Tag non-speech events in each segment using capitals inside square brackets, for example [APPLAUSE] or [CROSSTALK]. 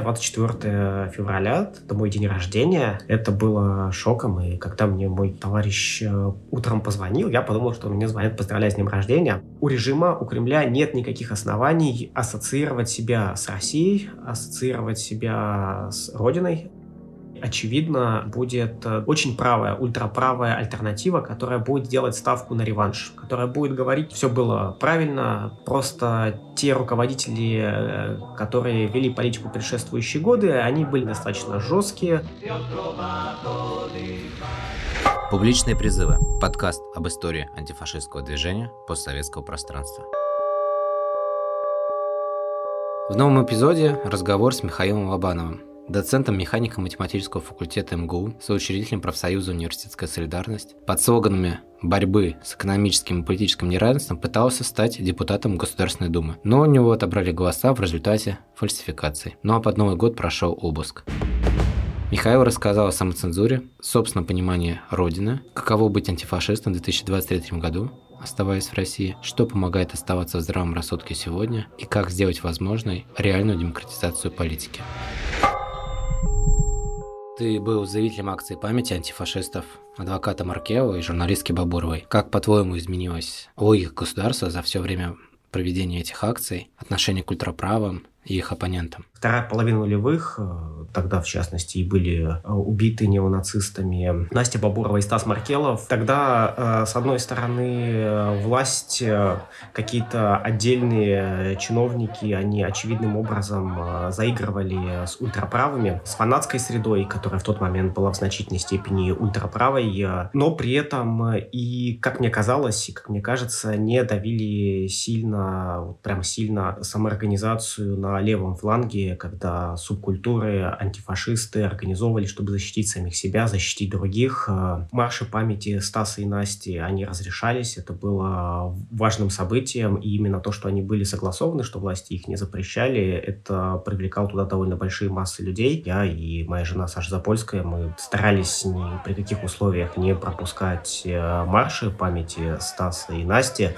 24 февраля, это мой день рождения. Это было шоком, и когда мне мой товарищ э, утром позвонил, я подумал, что он мне звонит поздравлять с днем рождения. У режима, у Кремля нет никаких оснований ассоциировать себя с Россией, ассоциировать себя с Родиной очевидно, будет э, очень правая, ультраправая альтернатива, которая будет делать ставку на реванш, которая будет говорить, все было правильно, просто те руководители, э, которые вели политику предшествующие годы, они были достаточно жесткие. Публичные призывы. Подкаст об истории антифашистского движения постсоветского пространства. В новом эпизоде разговор с Михаилом Лобановым, доцентом механико-математического факультета МГУ, соучредителем профсоюза «Университетская солидарность», под слоганами борьбы с экономическим и политическим неравенством пытался стать депутатом Государственной Думы, но у него отобрали голоса в результате фальсификаций. Ну а под Новый год прошел обыск. Михаил рассказал о самоцензуре, собственном понимании Родины, каково быть антифашистом в 2023 году, оставаясь в России, что помогает оставаться в здравом рассудке сегодня и как сделать возможной реальную демократизацию политики. Ты был заявителем акции памяти антифашистов адвоката Маркева и журналистки Бабуровой. Как, по-твоему, изменилась логика государства за все время проведения этих акций, отношение к ультраправым и их оппонентам? Вторая половина нулевых, э, тогда в частности и были э, убиты неонацистами Настя Бабурова и Стас Маркелов. Тогда, э, с одной стороны, власть, какие-то отдельные чиновники, они очевидным образом заигрывали с ультраправыми, с фанатской средой, которая в тот момент была в значительной степени ультраправой, но при этом и, как мне казалось, и как мне кажется, не давили сильно, прям сильно самоорганизацию на левом фланге когда субкультуры, антифашисты организовывали, чтобы защитить самих себя, защитить других. Э, марши памяти Стаса и Насти, они разрешались, это было важным событием, и именно то, что они были согласованы, что власти их не запрещали, это привлекало туда довольно большие массы людей. Я и моя жена Саша Запольская, мы старались ни при каких условиях не пропускать э, марши памяти Стаса и Насти,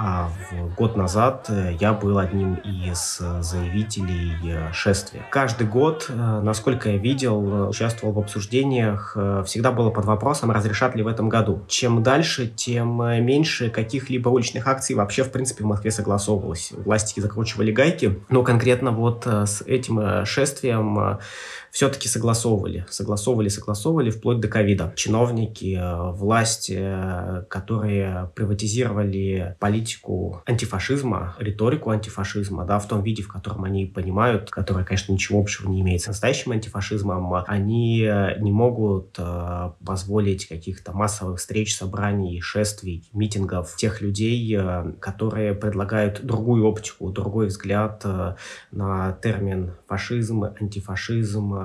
а год назад я был одним из заявителей э, шествия. Каждый год, э, насколько я видел, участвовал в обсуждениях, всегда было под вопросом, разрешат ли в этом году. Чем дальше, тем меньше каких-либо уличных акций вообще, в принципе, в Москве согласовывалось. Власти закручивали гайки, но конкретно вот с этим шествием все-таки согласовывали. Согласовывали, согласовывали вплоть до ковида. Чиновники, э, власти, э, которые приватизировали политику антифашизма, риторику антифашизма, да, в том виде, в котором они понимают, которая, конечно, ничего общего не имеет с настоящим антифашизмом, они э, не могут позволить каких-то массовых встреч, собраний, шествий, митингов тех людей, которые предлагают другую оптику, другой взгляд на термин фашизм, антифашизм,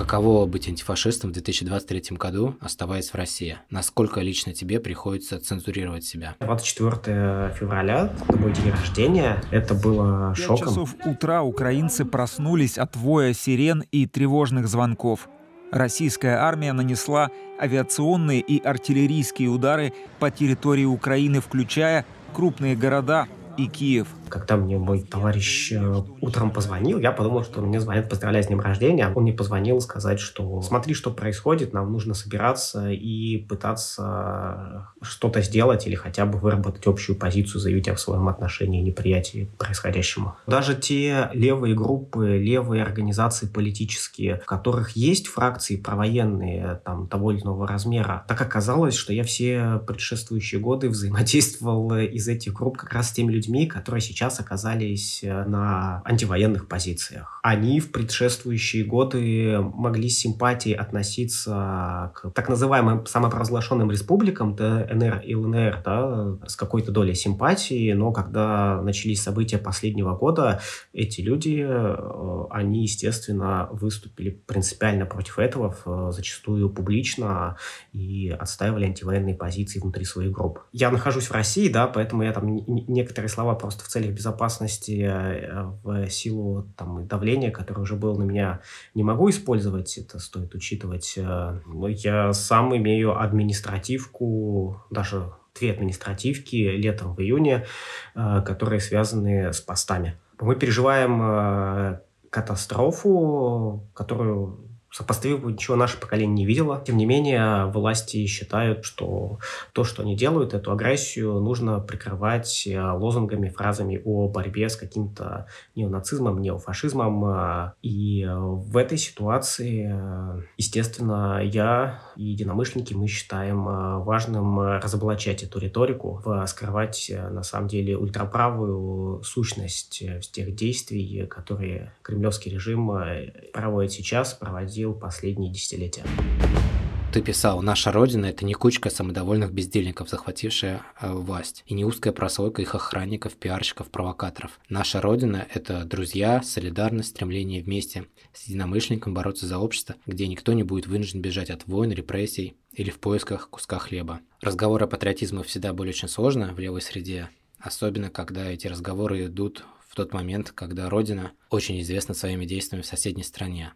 Каково быть антифашистом в 2023 году, оставаясь в России? Насколько лично тебе приходится цензурировать себя? 24 февраля, это мой день рождения, это было шоком. В часов утра украинцы проснулись от воя сирен и тревожных звонков. Российская армия нанесла авиационные и артиллерийские удары по территории Украины, включая крупные города и Киев – когда мне мой товарищ э, утром позвонил, я подумал, что он мне звонит поздравлять с днем рождения. Он мне позвонил сказать, что смотри, что происходит, нам нужно собираться и пытаться что-то сделать или хотя бы выработать общую позицию, заявить о своем отношении неприятии происходящему. Даже те левые группы, левые организации политические, в которых есть фракции провоенные там того или иного размера, так оказалось, что я все предшествующие годы взаимодействовал из этих групп как раз с теми людьми, которые сейчас сейчас оказались э, на антивоенных позициях. Они в предшествующие годы могли с симпатией относиться к так называемым самопровозглашенным республикам, ДНР и ЛНР, да, с какой-то долей симпатии, но когда начались события последнего года, эти люди, э, они, естественно, выступили принципиально против этого, зачастую публично, и отстаивали антивоенные позиции внутри своих групп. Я нахожусь в России, да, поэтому я там некоторые слова просто в целях целях безопасности э, в силу там, давления, которое уже было на меня, не могу использовать. Это стоит учитывать. Э, я сам имею административку, даже две административки летом в июне, э, которые связаны с постами. Мы переживаем катастрофу, которую сопоставимого ничего наше поколение не видело. Тем не менее, власти считают, что то, что они делают, эту агрессию нужно прикрывать э, лозунгами, фразами о борьбе с каким-то неонацизмом, неофашизмом. Э, и в этой ситуации, э, естественно, я и единомышленники, мы считаем важным разоблачать эту риторику, скрывать, на самом деле, ультраправую сущность тех действий, которые кремлевский режим проводит сейчас, проводит проводил последние десятилетия. Ты писал, наша Родина – это не кучка самодовольных бездельников, захватившая э, власть, и не узкая прослойка их охранников, пиарщиков, провокаторов. Наша Родина – это друзья, солидарность, стремление вместе с единомышленником бороться за общество, где никто не будет вынужден бежать от войн, репрессий или в поисках куска хлеба. Разговоры о патриотизме всегда были очень сложно в левой среде, особенно когда эти разговоры идут в тот момент, когда Родина очень известна своими действиями в соседней стране.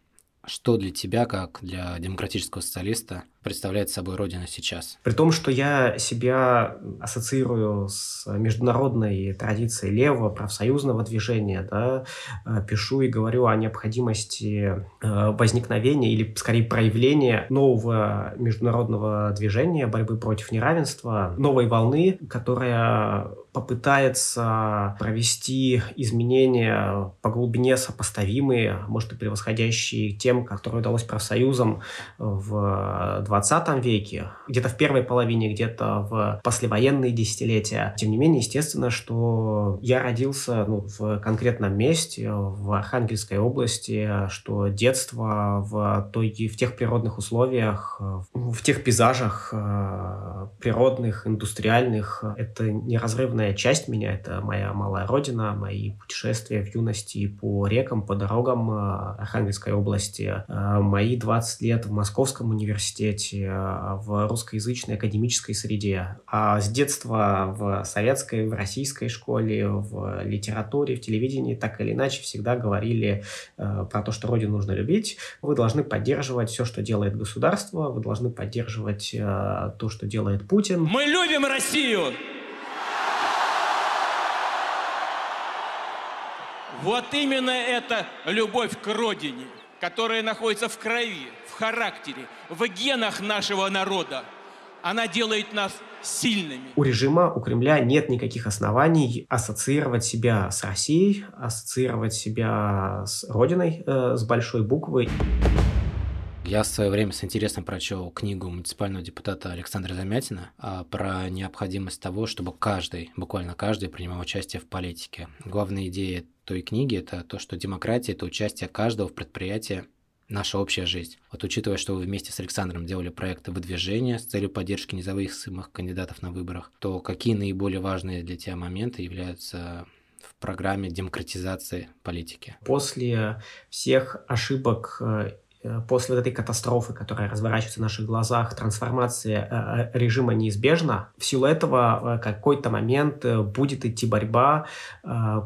Что для тебя, как для демократического социалиста, представляет собой Родина сейчас? При том, что я себя ассоциирую с международной традицией левого профсоюзного движения, да, э, пишу и говорю о необходимости э, возникновения или, скорее, проявления нового международного движения борьбы против неравенства, новой волны, которая попытается провести изменения по глубине сопоставимые, может и превосходящие тем, которые удалось профсоюзам в 20 веке, где-то в первой половине, где-то в послевоенные десятилетия. Тем не менее, естественно, что я родился ну, в конкретном месте, в Архангельской области, что детство в, той, в тех природных условиях, в тех пейзажах э, природных, индустриальных, это неразрывная неотъемлемая часть меня. Это моя малая родина, мои путешествия в юности по рекам, по дорогам э, Архангельской области, э, мои 20 лет в Московском университете, э, в русскоязычной академической среде. А с детства в советской, в российской школе, в литературе, в телевидении так или иначе всегда говорили про то, что Родину нужно любить. Вы должны поддерживать все, что делает государство, вы должны поддерживать то, что делает Путин. Мы любим Россию! Вот именно эта любовь к родине, которая находится в крови, в характере, в генах нашего народа, она делает нас сильными. У режима, у Кремля нет никаких оснований ассоциировать себя с Россией, ассоциировать себя с Родиной, э, с большой буквы. Я в свое время с интересом прочел книгу муниципального депутата Александра Замятина а, про необходимость того, чтобы каждый, буквально каждый, принимал участие в политике. Главная идея той книги – это то, что демократия – это участие каждого в предприятии наша общая жизнь. Вот учитывая, что вы вместе с Александром делали проекты выдвижения с целью поддержки независимых кандидатов на выборах, то какие наиболее важные для тебя моменты являются в программе демократизации политики? После всех ошибок э, после вот этой катастрофы, которая разворачивается в наших глазах, трансформация э, э, режима неизбежна. В силу этого какой-то момент будет идти борьба,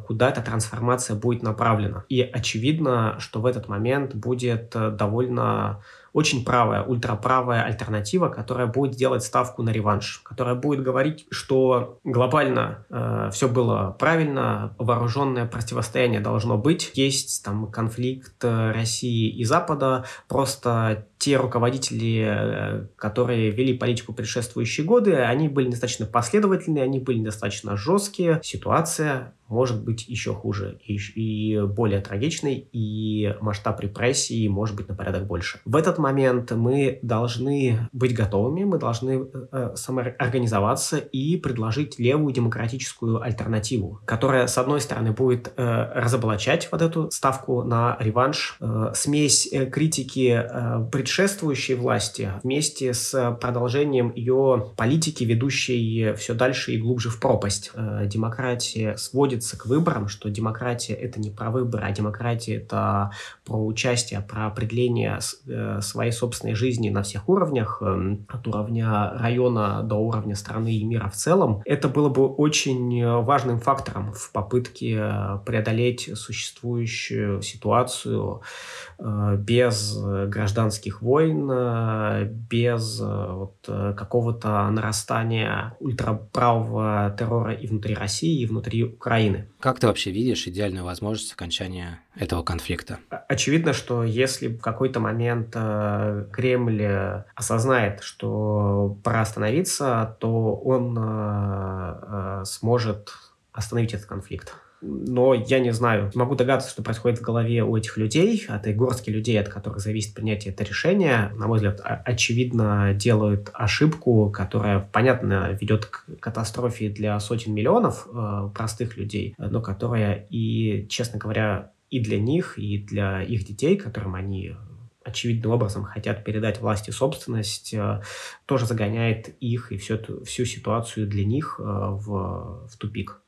куда эта трансформация будет направлена. И очевидно, что в этот момент будет довольно очень правая, ультраправая альтернатива, которая будет делать ставку на реванш, которая будет говорить, что глобально э, все было правильно, вооруженное противостояние должно быть, есть там конфликт э, России и Запада, просто те руководители, э, которые вели политику предшествующие годы, они были достаточно последовательные, они были достаточно жесткие. Ситуация может быть еще хуже и, и более трагичной, и масштаб репрессий может быть на порядок больше. В этот момент мы должны быть готовыми, мы должны э, самоорганизоваться и предложить левую демократическую альтернативу, которая, с одной стороны, будет э, разоблачать вот эту ставку на реванш, э, смесь э, критики э, предшествующей власти вместе с продолжением ее политики, ведущей все дальше и глубже в пропасть. Э, демократия сводится к выборам, что демократия это не про выборы, а демократия это про участие, про определение э, своей собственной жизни на всех уровнях, эм, от уровня района до уровня страны и мира в целом. Это было бы очень важным фактором в попытке преодолеть существующую ситуацию без гражданских войн, э, без э, вот, э, какого-то нарастания ультраправого террора и внутри России, и внутри Украины. Украины. Как ты вообще видишь идеальную возможность окончания этого конфликта? Очевидно, что если в какой-то момент э, Кремль осознает, что пора остановиться, то он э, э, сможет остановить этот конфликт но я не знаю. Могу догадаться, что происходит в голове у этих людей, от этой горстки людей, от которых зависит принятие этого решения. На мой взгляд, очевидно делают ошибку, которая, понятно, ведет к катастрофе для сотен миллионов э, простых людей, но которая и, честно говоря, и для них, и для их детей, которым они очевидным образом хотят передать власти собственность, э, тоже загоняет их и всю, эту, всю ситуацию для них э, в, в тупик.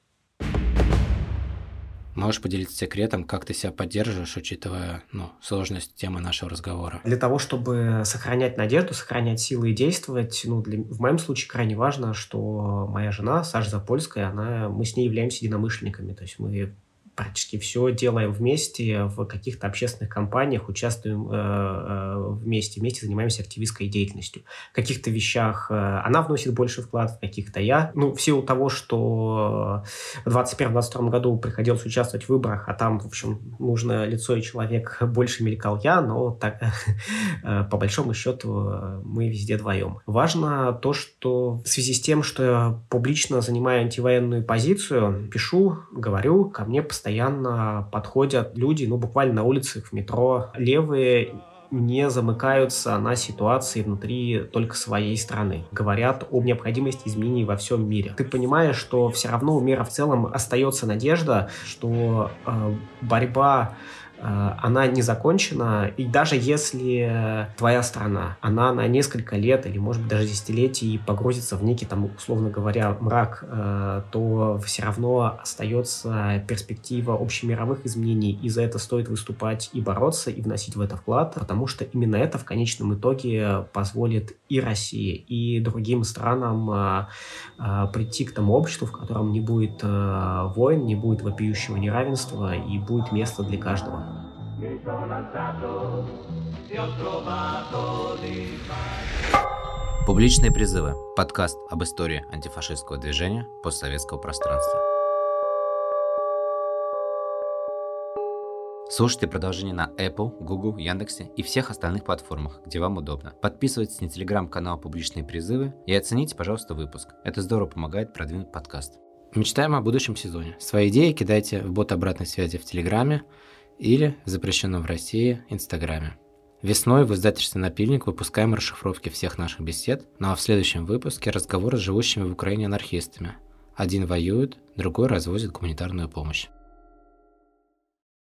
Можешь поделиться секретом, как ты себя поддерживаешь, учитывая ну, сложность темы нашего разговора? Для того, чтобы сохранять надежду, сохранять силы и действовать, ну, для, в моем случае крайне важно, что моя жена, Саша Запольская, она, мы с ней являемся единомышленниками. То есть мы практически все делаем вместе в каких-то общественных компаниях, участвуем э, э, вместе, вместе занимаемся активистской деятельностью. В каких-то вещах э, она вносит больше вклад, в каких-то я. Ну, в силу того, что в 2021-2022 году приходилось участвовать в выборах, а там, в общем, нужно лицо и человек [LAUGHS] больше мелькал я, но так, [LAUGHS] э, по большому счету мы везде вдвоем. Важно то, что в связи с тем, что я публично занимаю антивоенную позицию, пишу, говорю, ко мне постоянно постоянно подходят люди, ну, буквально на улицах, в метро, левые не замыкаются на ситуации внутри только своей страны. Говорят об необходимости изменений во всем мире. Ты понимаешь, что все равно у мира в целом остается надежда, что э, борьба она не закончена, и даже если твоя страна, она на несколько лет или, может быть, даже десятилетий погрузится в некий, там, условно говоря, мрак, э, то все равно остается перспектива общемировых изменений, и за это стоит выступать и бороться, и вносить в это вклад, потому что именно это в конечном итоге позволит и России, и другим странам э, прийти к тому обществу, в котором не будет войн, не будет вопиющего неравенства, и будет место для каждого. Публичные призывы. Подкаст об истории антифашистского движения постсоветского пространства. Слушайте продолжение на Apple, Google, Яндексе и всех остальных платформах, где вам удобно. Подписывайтесь на телеграм-канал «Публичные призывы» и оцените, пожалуйста, выпуск. Это здорово помогает продвинуть подкаст. Мечтаем о будущем сезоне. Свои идеи кидайте в бот обратной связи в Телеграме, или запрещенном в России Инстаграме. Весной в издательстве «Напильник» выпускаем расшифровки всех наших бесед, ну а в следующем выпуске разговоры с живущими в Украине анархистами. Один воюет, другой развозит гуманитарную помощь.